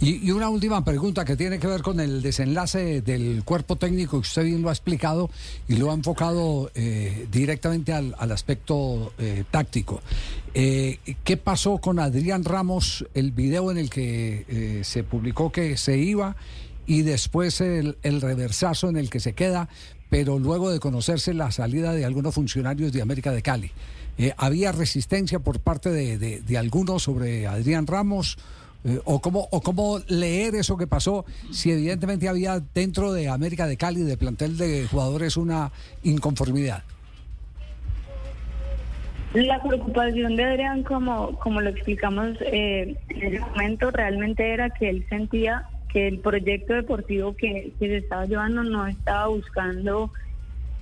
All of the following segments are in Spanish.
Y, una última pregunta que tiene que ver con el desenlace del cuerpo técnico que usted bien lo ha explicado y lo ha enfocado eh, directamente al, al aspecto eh, táctico. Eh, ¿Qué pasó con Adrián Ramos, el video en el que se publicó que se iba y después el, el reversazo en el que se queda, pero luego de conocerse la salida de algunos funcionarios de América de Cali? ¿Había resistencia por parte de- de algunos sobre Adrián Ramos? Eh, o, cómo, ¿O cómo leer eso que pasó si evidentemente había dentro de América de Cali, de plantel de jugadores, una inconformidad? La preocupación de Adrián, como, como lo explicamos eh, en ese momento, realmente era que él sentía que el proyecto deportivo que, que estaba llevando no estaba buscando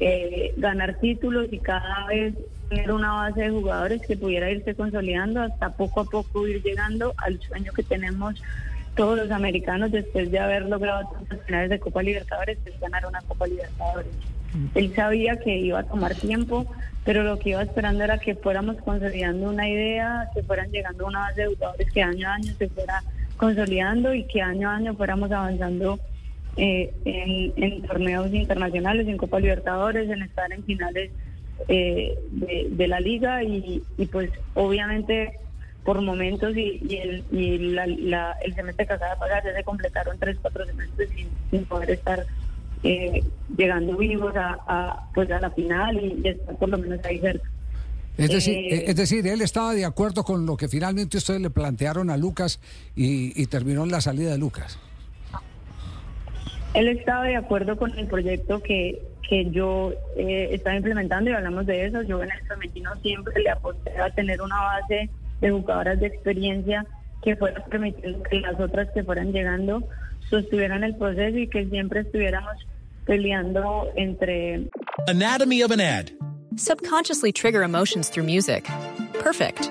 eh, ganar títulos y cada vez tener una base de jugadores que pudiera irse consolidando hasta poco a poco ir llegando al sueño que tenemos todos los americanos después de haber logrado tantas finales de Copa Libertadores, es ganar una Copa Libertadores. Él sabía que iba a tomar tiempo, pero lo que iba esperando era que fuéramos consolidando una idea, que fueran llegando una base de jugadores que año a año se fuera consolidando y que año a año fuéramos avanzando eh, en, en torneos internacionales, en Copa Libertadores, en estar en finales eh, de, de la liga y, y pues obviamente por momentos y, y el, y la, la- el semestre que acaba de pasar ya se completaron tres, cuatro semestres sin, sin poder estar eh, llegando vivos a, a, pues a la final y, estar por lo menos ahí cerca. Es decir, Eh, es decir, él estaba de acuerdo con lo que finalmente ustedes le plantearon a Lucas y, y terminó en la salida de Lucas. Él estaba de acuerdo con el proyecto que, que yo eh, estaba implementando y hablamos de eso. Yo en el femenino siempre le aposté a tener una base de jugadoras de experiencia que fuera permitiendo que las otras que fueran llegando sostuvieran el proceso y que siempre estuviéramos peleando entre Anatomy of an ad. Subconsciously trigger emotions through music. Perfect.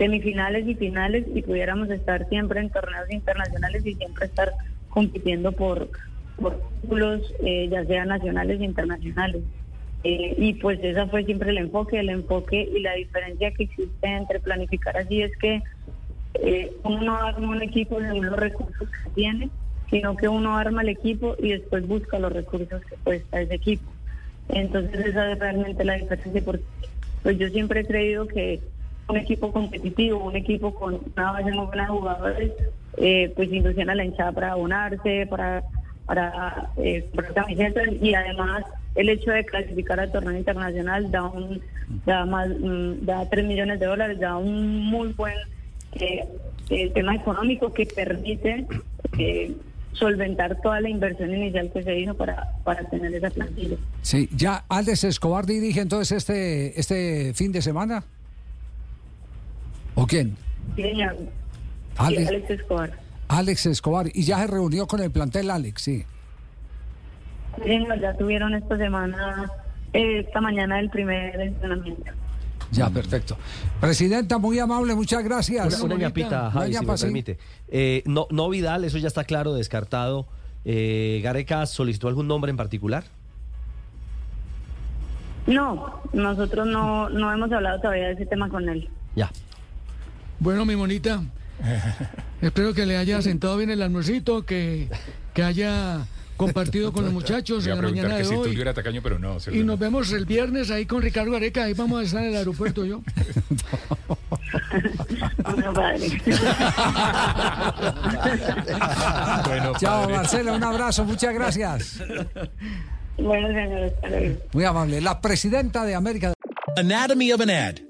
semifinales y finales y pudiéramos estar siempre en torneos internacionales y siempre estar compitiendo por, por títulos, eh, ya sean nacionales e internacionales. Eh, y pues ese fue siempre el enfoque, el enfoque y la diferencia que existe entre planificar así es que eh, uno no arma un equipo según los recursos que tiene, sino que uno arma el equipo y después busca los recursos que cuesta ese equipo. Entonces esa es realmente la diferencia porque pues yo siempre he creído que un equipo competitivo, un equipo con una base muy buena de jugadores, eh, pues inducen a la hinchada para abonarse, para, para eh, camisetas y además el hecho de clasificar al torneo internacional da un da más mm, da 3 millones de dólares, da un muy buen eh, eh, tema económico que permite eh, solventar toda la inversión inicial que se hizo para, para tener esa plantilla. Sí, ya Alex Escobar dirige entonces este, este fin de semana. ¿O quién? Sí, señor. Sí, Alex, Escobar. Alex Escobar. Y ya se reunió con el plantel Alex, sí. Sí, señor, ya tuvieron esta semana, eh, esta mañana el primer entrenamiento. Ya, perfecto. Presidenta, muy amable, muchas gracias. Una, una ñapita, Una Javi, si ñapa, me sí. permite. Eh, no, no Vidal, eso ya está claro, descartado. Eh, Gareca solicitó algún nombre en particular. No, nosotros no, no hemos hablado todavía de ese tema con él. Ya. Bueno, mi monita, espero que le haya sentado bien el almuercito, que, que haya compartido con los muchachos en la mañana de hoy. Tacaño, pero no. Y nos vemos el viernes ahí con Ricardo Areca, ahí vamos a estar en el aeropuerto yo. Bueno, padre. Bueno, Chao, padre. Marcela, un abrazo, muchas gracias. bueno, señor. Muy amable. La presidenta de América. Anatomy of an ad.